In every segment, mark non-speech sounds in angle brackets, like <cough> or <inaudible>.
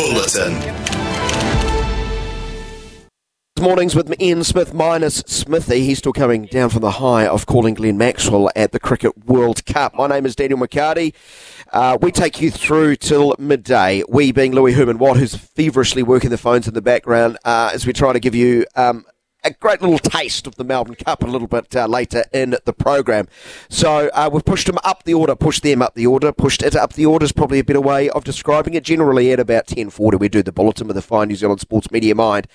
Bulletin. Mornings with Ian Smith minus Smithy. He's still coming down from the high of calling Glenn Maxwell at the Cricket World Cup. My name is Daniel McCarty. Uh, we take you through till midday. We being Louis Herman Watt, who's feverishly working the phones in the background uh, as we try to give you um, a great little taste of the Melbourne Cup a little bit uh, later in the program. So uh, we've pushed them up the order, pushed them up the order, pushed it up the order is probably a better way of describing it. Generally at about 10.40 we do the bulletin with the fine New Zealand Sports Media Mind.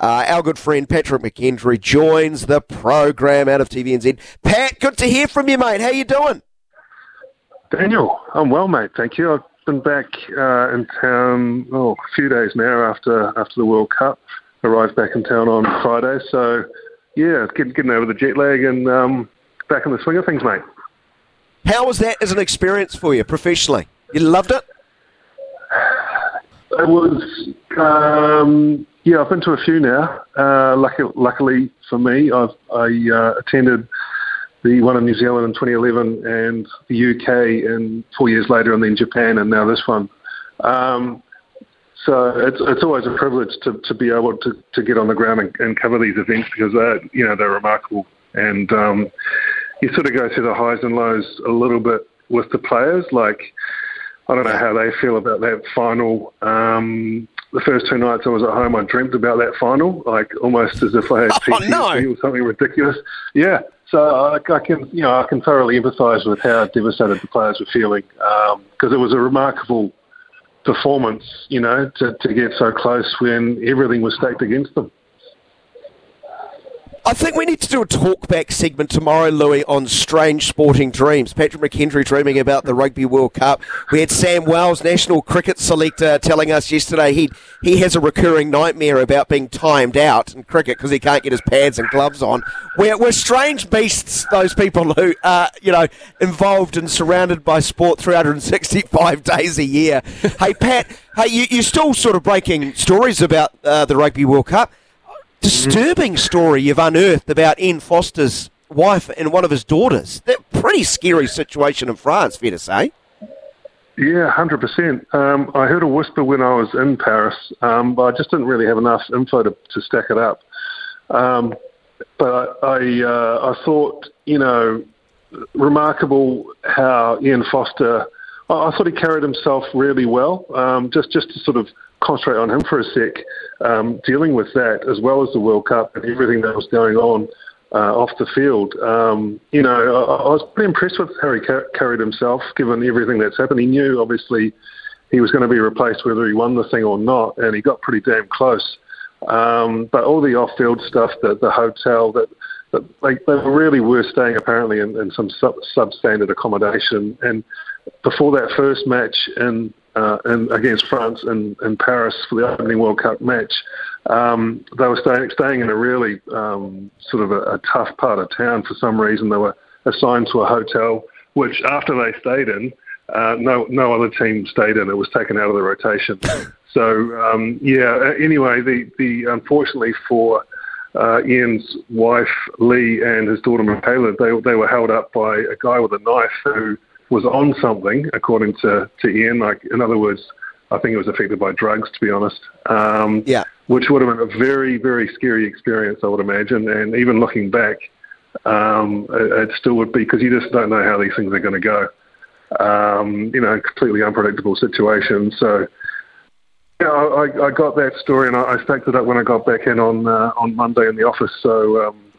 Uh, our good friend Patrick McKendry joins the program out of TVNZ. Pat, good to hear from you, mate. How you doing? Daniel, I'm well, mate. Thank you. I've been back uh, in town oh, a few days now after after the World Cup arrived back in town on Friday. So, yeah, getting, getting over the jet lag and um, back in the swing of things, mate. How was that as an experience for you professionally? You loved it? It was, um, yeah, I've been to a few now. Uh, luckily, luckily for me, I've, I uh, attended the one in New Zealand in 2011 and the UK and four years later, and then Japan, and now this one. Um, so it's it's always a privilege to, to be able to, to get on the ground and, and cover these events because they're you know they're remarkable and um, you sort of go through the highs and lows a little bit with the players. Like I don't know how they feel about that final. Um, the first two nights I was at home, I dreamt about that final, like almost as if I had PTSD <laughs> oh, no. or something ridiculous. Yeah, so I, I, can, you know, I can thoroughly empathise with how devastated the players were feeling because um, it was a remarkable performance, you know, to, to get so close when everything was stacked against them. I think we need to do a talkback segment tomorrow, Louis, on strange sporting dreams. Patrick McKendry dreaming about the Rugby World Cup. We had Sam Wells, national cricket selector, telling us yesterday he he has a recurring nightmare about being timed out in cricket because he can't get his pads and gloves on. We're, we're strange beasts, those people who are you know involved and surrounded by sport 365 <laughs> days a year. hey, Pat, hey, you, you're still sort of breaking stories about uh, the Rugby World Cup disturbing story you've unearthed about Ian Foster's wife and one of his daughters. That pretty scary situation in France, fair to say. Yeah, hundred um, percent. I heard a whisper when I was in Paris, um, but I just didn't really have enough info to, to stack it up. Um, but I, I, uh, I thought, you know, remarkable how Ian Foster. I, I thought he carried himself really well. Um, just, just to sort of concentrate on him for a sec, um, dealing with that as well as the World Cup and everything that was going on uh, off the field. Um, you know, I, I, was pretty impressed with how he ca- carried himself, given everything that's happened. He knew, obviously, he was going to be replaced whether he won the thing or not, and he got pretty damn close. Um, but all the off-field stuff, the, the hotel, that, they, they really were staying apparently in, in some sub, substandard accommodation. And before that first match in uh, in, against France in, in Paris for the opening World Cup match, um, they were staying, staying in a really um, sort of a, a, tough part of town for some reason. They were assigned to a hotel, which after they stayed in, uh, no no other team stayed in. It was taken out of the rotation. <laughs> So um, yeah. Anyway, the the unfortunately for uh, Ian's wife Lee and his daughter Michaela, they they were held up by a guy with a knife who was on something, according to, to Ian. Like, in other words, I think it was affected by drugs, to be honest. Um, yeah. Which would have been a very, very scary experience, I would imagine. And even looking back, um, it, it, still would be because you just don't know how these things are going to go. Um, you know, completely unpredictable situation. So, yeah, I, I got that story and I, I stacked it up when I got back in on uh, on Monday in the office. So, um,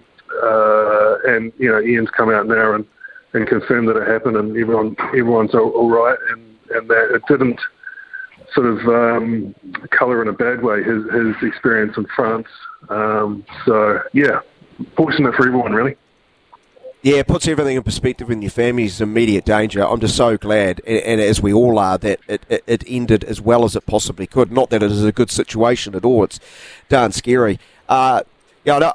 uh, and you know, Ian's come out now and and confirm that it happened and everyone everyone's all, all right and, and that it didn't sort of um, colour in a bad way his, his experience in France. Um, so, yeah, fortunate for everyone, really. Yeah, it puts everything in perspective in your family's immediate danger. I'm just so glad, and, and as we all are, that it, it, it, ended as well as it possibly could. Not that it is a good situation at all. It's darn scary. Uh, yeah,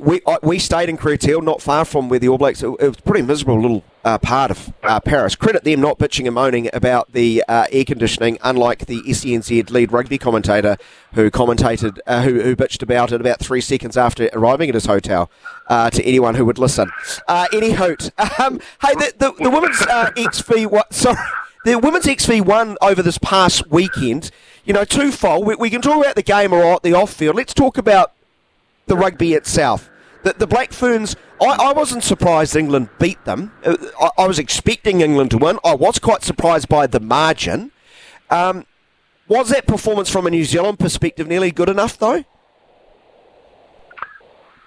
we we stayed in Créteil, not far from where the All Blacks. It, it was a pretty miserable little uh, part of uh, Paris. Credit them not bitching and moaning about the uh, air conditioning, unlike the SENZ lead rugby commentator who commentated, uh, who, who bitched about it about three seconds after arriving at his hotel. Uh, to anyone who would listen. Uh, any hoot. <laughs> Um, hey, the, the, the women's XV. What? Sorry. The women's XV won over this past weekend. you know, twofold. We, we can talk about the game or the off field. Let's talk about the rugby itself. The, the Black Ferns, I, I wasn't surprised England beat them. Uh, I, I, was expecting England to win. I was quite surprised by the margin. Um, was that performance from a New Zealand perspective nearly good enough, though?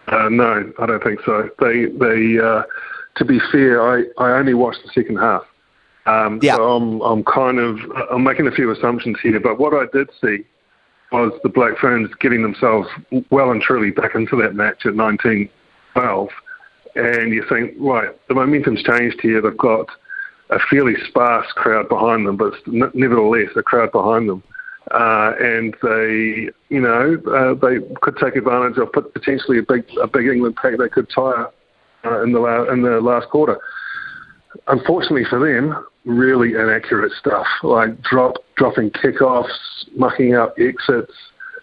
Uh, no, I don't think so. They, they, uh, to be fair, I, I only watched the second half. Um, yeah. So I'm, I'm kind of, I'm making a few assumptions here, but what I did see was the Black Ferns getting themselves well and truly back into that match at 1912. And you think, right, the momentum's changed here. They've got a fairly sparse crowd behind them, but nevertheless a crowd behind them. Uh, and they, you know, uh, they could take advantage of potentially a big, a big England pack they could tire uh, in the la- in the last quarter. Unfortunately for them, really inaccurate stuff like drop dropping kickoffs, mucking up exits.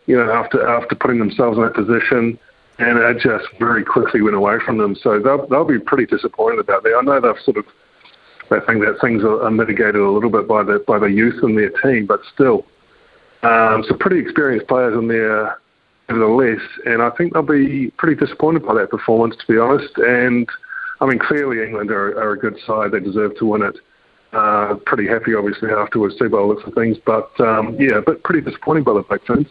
You know, after after putting themselves in that position, and it just very quickly went away from them. So they'll they'll be pretty disappointed about that. I know they've sort of they think that things are mitigated a little bit by the by the youth in their team, but still, um, some pretty experienced players in there nevertheless, and I think they'll be pretty disappointed by that performance, to be honest. And I mean, clearly England are, are a good side; they deserve to win it. Uh, pretty happy, obviously, afterwards, too, by the looks of things. But um, yeah, but pretty disappointing by the Black Ferns.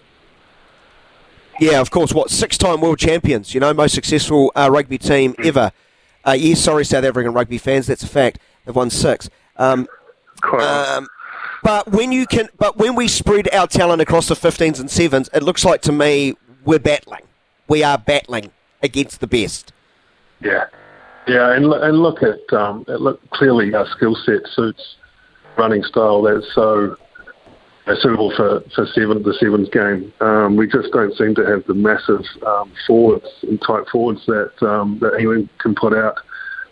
Yeah, of course. What six-time world champions? You know, most successful uh, rugby team mm. ever. Uh, yes, sorry, South African rugby fans. That's a fact. They've won six. Um, um, but when you can, but when we spread our talent across the 15s and sevens, it looks like to me we're battling. We are battling against the best. Yeah, yeah, and and look at um, look clearly our skill set suits running style that's so uh, suitable for for seven the sevens game. Um, we just don't seem to have the massive um, forwards and tight forwards that um, that England can put out.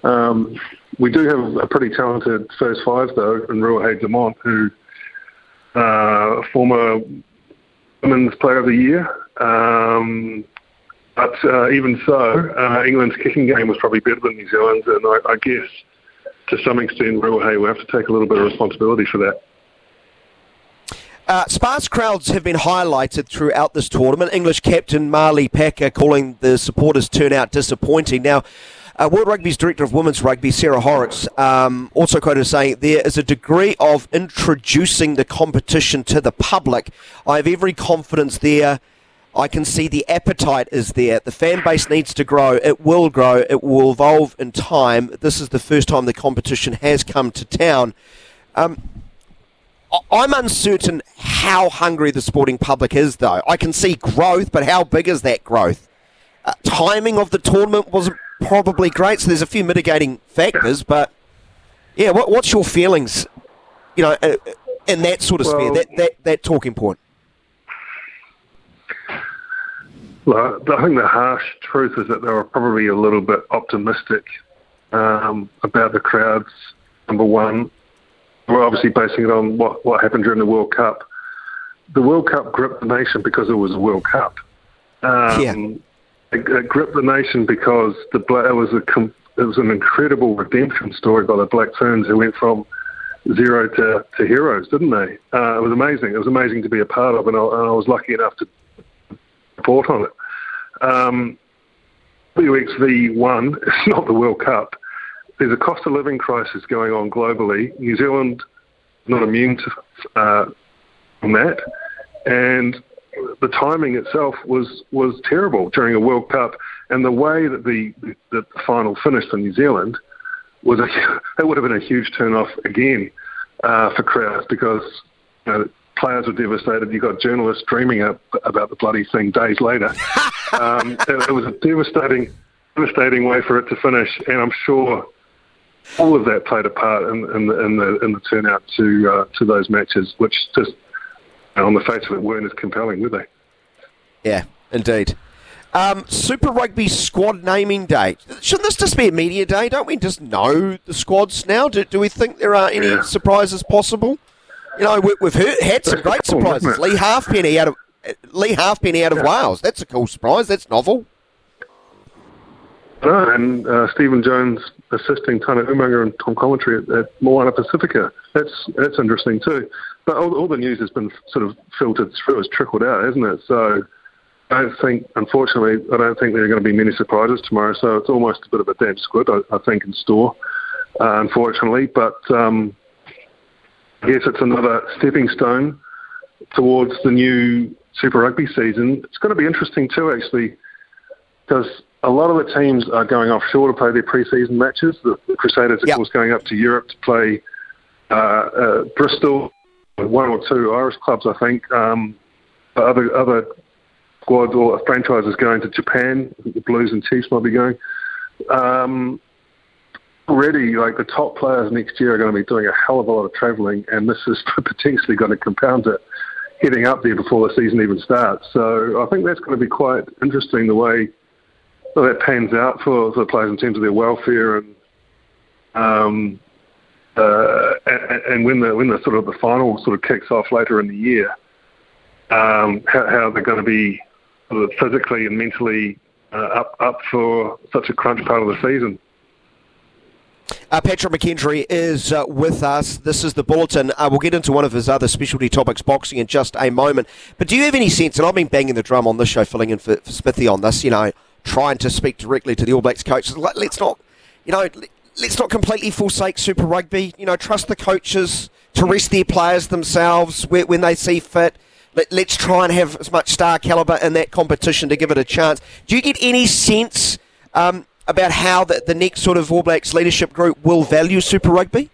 Um, we do have a pretty talented first five though in Ruahei Demant, who uh, former women's player of the year. But uh, even so, uh, England's kicking game was probably better than New Zealand's, and I, I guess to some extent, will have to take a little bit of responsibility for that. Uh, sparse crowds have been highlighted throughout this tournament. English captain Marley Packer calling the supporters' turnout disappointing. Now, uh, World Rugby's director of women's rugby, Sarah Horrox, um, also quoted as saying there is a degree of introducing the competition to the public. I have every confidence there. I can see the appetite is there. The fan base needs to grow. It will grow. It will evolve in time. This is the first time the competition has come to town. Um, I'm uncertain how hungry the sporting public is, though. I can see growth, but how big is that growth? Uh, timing of the tournament wasn't probably great, so there's a few mitigating factors. But yeah, what, what's your feelings? You know, uh, in that sort of well, sphere, that, that that talking point. Well, I think the harsh truth is that they were probably a little bit optimistic um, about the crowds. Number one, we're obviously basing it on what, what happened during the World Cup. The World Cup gripped the nation because it was a World Cup. Um, yeah. It, it, gripped the nation because the it was a it was an incredible redemption story by the Black Ferns who went from zero to, to heroes, didn't they? Uh, it was amazing. It was amazing to be a part of, and I, and I was lucky enough to report on it. Um, WXV1 it's not the World Cup there's a cost of living crisis going on globally. New Zealand not immune to uh, from that, and the timing itself was was terrible during a World Cup, and the way that the the, the final finished in New Zealand was a <laughs> it would have been a huge turn off again uh, for crowds because you know, players were devastated. You got journalists dreaming up about the bloody thing days later. <laughs> um, it, it was a devastating devastating way for it to finish, and I'm sure all of that played a part in, in, the, in the in the turnout to uh, to those matches, which just on the face of it weren't as compelling, were they? Yeah, indeed. Um, Super Rugby squad naming day. Shouldn't this just be a media day? Don't we just know the squads now? Do, do we think there are any yeah. surprises possible? You know, we, have heard, had some great surprises. Leigh Halfpenny out of Leigh Halfpenny out of yeah. Wales. That's a cool surprise. That's novel. No, and uh, Stephen Jones assisting Tana Umaga and Tom Coventry at, at Moana Pacifica. That's that's interesting too. but all, all, the news has been sort of filtered through, has trickled out, hasn't it? So I don't think, unfortunately, I don't think there are going to be many surprises tomorrow. So it's almost a bit of a damp squid, I, I think, in store, uh, unfortunately. But um, I guess it's another stepping stone towards the new Super Rugby season. It's going to be interesting too, actually, because a lot of the teams are going offshore to play their pre-season matches. The, the Crusaders, of yep. course, going up to Europe to play uh, uh, Bristol, one or two Irish clubs, I think. Um, other other squads or franchises going to Japan. The Blues and Chiefs might be going. Um, already, like the top players next year are going to be doing a hell of a lot of travelling, and this is <laughs> potentially going to compound it heading up there before the season even starts. So I think that's going to be quite interesting the way that pans out for, for the players in terms of their welfare and um, uh, and, and when the when the sort of the final sort of kicks off later in the year, um, how, how, they're going to be physically and mentally uh, up up for such a crunch part of the season. Uh, Patrick McKendry is uh, with us. This is the bulletin. Uh, we'll get into one of his other specialty topics, boxing, in just a moment. But do you have any sense, and I've been banging the drum on this show, filling in for, for Smithy on this, you know, trying to speak directly to the All Blacks coaches. Let's not, you know, let's not completely forsake Super Rugby. You know, trust the coaches to rest their players themselves when they see fit. Let, us try and have as much star caliber in that competition to give it a chance. Do you get any sense um, about how the, the next sort of All Blacks leadership group will value Super Rugby?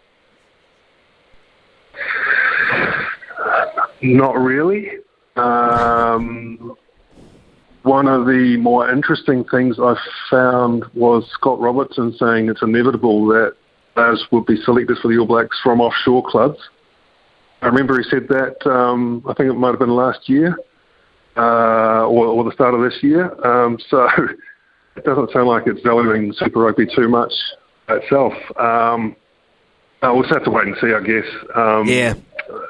Not really. Um, one of the more interesting things I found was Scott Robertson saying it's inevitable that players will be selected for the All Blacks from offshore clubs. I remember he said that, um, I think it might have been last year uh, or, or, the start of this year. Um, <laughs> so it doesn't sound like it's valuing Super Rugby too much itself. Um, uh, we'll just have to wait and see, I guess. Um, yeah.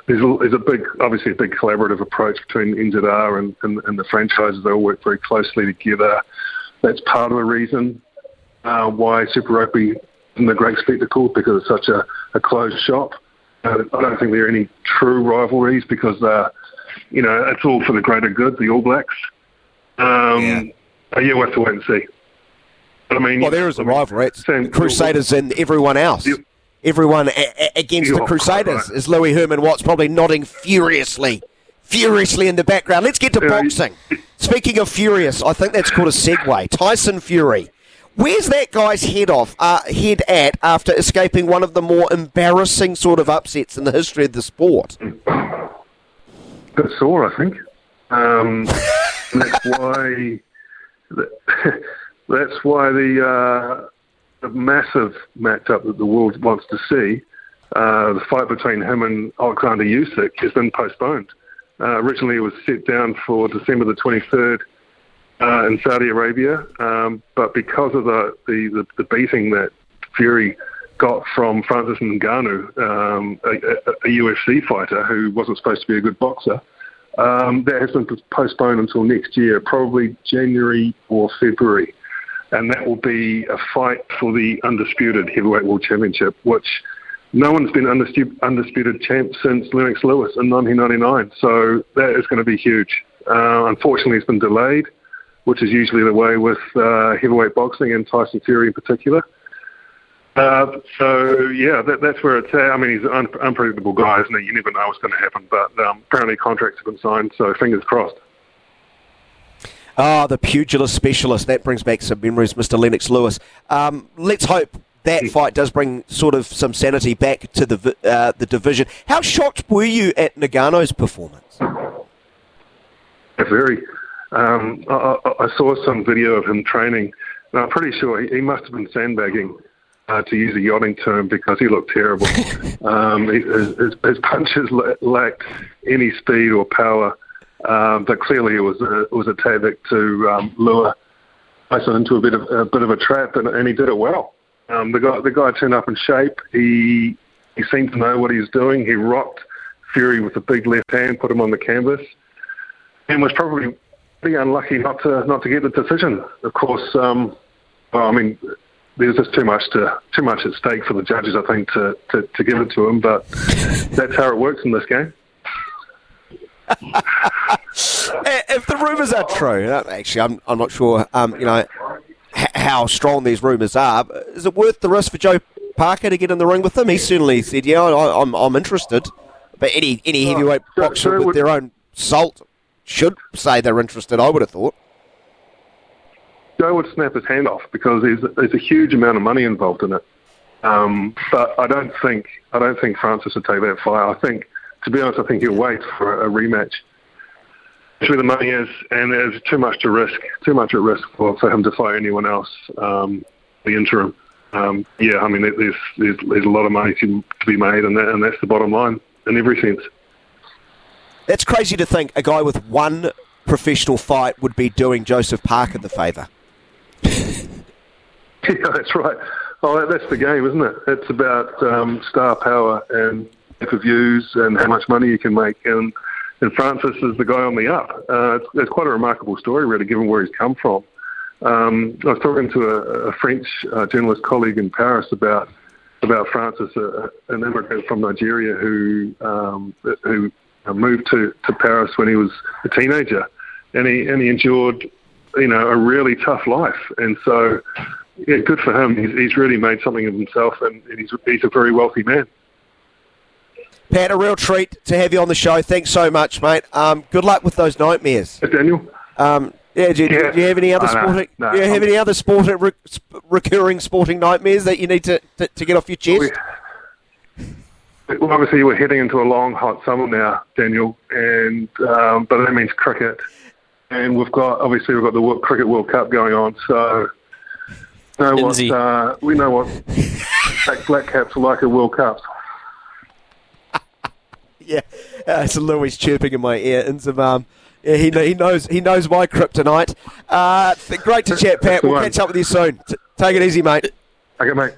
There's a, there's a big, obviously, a big collaborative approach between NZR and, and, and, the franchises. They all work very closely together. That's part of the reason uh, why Super Rugby isn't a great spectacle because it's such a, a closed shop. Uh, I don't think there are any true rivalries because, uh, you know, it's all for the greater good, the All Blacks. Um, yeah. Yeah, we'll have to wait and see. But, I mean, well, there is a rivalry. It's the Crusaders and everyone else. Everyone a- a- against the Crusaders right. is Louis Herman Watts probably nodding furiously, furiously in the background. Let's get to yeah, boxing. Speaking of furious, I think that's called a segue. Tyson Fury. Where's that guy's head off? Uh, head at after escaping one of the more embarrassing sort of upsets in the history of the sport? Bit sore, I think. Um, that's <laughs> why. <laughs> That's why the uh, a massive matchup that the world wants to see. Uh, the fight between him and Alexander Usyk has been postponed. Uh, originally, it was set down for December the 23rd uh, in Saudi Arabia, um, but because of the, the, the, beating that Fury got from Francis Ngannou, um, a, a, UFC fighter who wasn't supposed to be a good boxer, um, that has been postponed until next year, probably January or February and that will be a fight for the undisputed heavyweight world championship, which no one's been undisputed champ since Lennox Lewis in 1999. So that is going to be huge. Uh, unfortunately, it's been delayed, which is usually the way with uh, heavyweight boxing and Tyson Fury in particular. Uh, so yeah, that, that's where it's at. I mean, he's an un- unpredictable guy, isn't he? You never know what's going to happen, but um, apparently contracts have been signed, so fingers crossed. Ah, oh, the pugilist specialist. That brings back some memories, Mr. Lennox Lewis. Um, let's hope that fight does bring sort of some sanity back to the uh, the division. How shocked were you at Ngannou's performance? Very. Um, I, I, saw some video of him training, and I'm pretty sure he, he must have been sandbagging, uh, to use a yachting term, because he looked terrible. <laughs> um, his, his, punches lacked any speed or power. Um, but clearly, it was a, it was a tactic to um, lure Tyson into a bit of a bit of a trap, and, and he did it well. Um, the guy the guy turned up in shape. He he seemed to know what he was doing. He rocked Fury with a big left hand, put him on the canvas, and was probably pretty unlucky not to not to get the decision. Of course, um, well, I mean, there's just too much to too much at stake for the judges, I think, to, to, to give it to him. But <laughs> that's how it works in this game. <laughs> if the rumours are true, actually, I'm, I'm not sure, um, you know, how strong these rumours are. Is it worth the risk for Joe Parker to get in the ring with them? He certainly said, "Yeah, I, I'm, I'm interested." But any any heavyweight boxer with their own salt should say they're interested. I would have thought. Joe would snap his hand off because there's there's a huge amount of money involved in it. Um, but I don't think I don't think Francis would take that fight. I think, to be honest, I think he'll wait for a rematch. Where the money is, and there's too much to risk, too much at risk for, for him to fight anyone else. Um, the interim, um, yeah, I mean, there's, there's there's a lot of money to, to be made, and that, and that's the bottom line in every sense. That's crazy to think a guy with one professional fight would be doing Joseph Parker the favour. <laughs> Yeah, that's right. Oh, that's the game, isn't it? It's about um, star power and pay-per-views and how much money you can make. And, and Francis is the guy on the up. Uh, it's, it's quite a remarkable story, really, given where he's come from. Um, I was talking to a, a French uh, journalist colleague in Paris about about Francis, uh, an immigrant from Nigeria who um, who moved to, to Paris when he was a teenager, and he and he endured, you know, a really tough life. And so, yeah, good for him. He's, he's really made something of himself, and, and he's he's a very wealthy man. Pat, a real treat to have you on the show. Thanks so much, mate. Um, good luck with those nightmares. Uh, Daniel. Um, yeah, do, Yeah. do you have any other Oh, no, sporting? no, do you have I'm- any other sport re- recurring sporting nightmares that you need to, to, to get off your chest? Well, obviously, we're heading into a long, hot summer now, Daniel, and um, but that means cricket, and we've got obviously we've got the World, Cricket World Cup going on, so know what uh, we know what black, black caps are like at World Cups. <laughs> Yeah, uh, so Louis chirping in my ear, and some um, yeah, he he knows he knows my kryptonite. Uh, th- great to chat, Pat. We'll catch up with you soon. T- take it easy, mate. Okay, mate.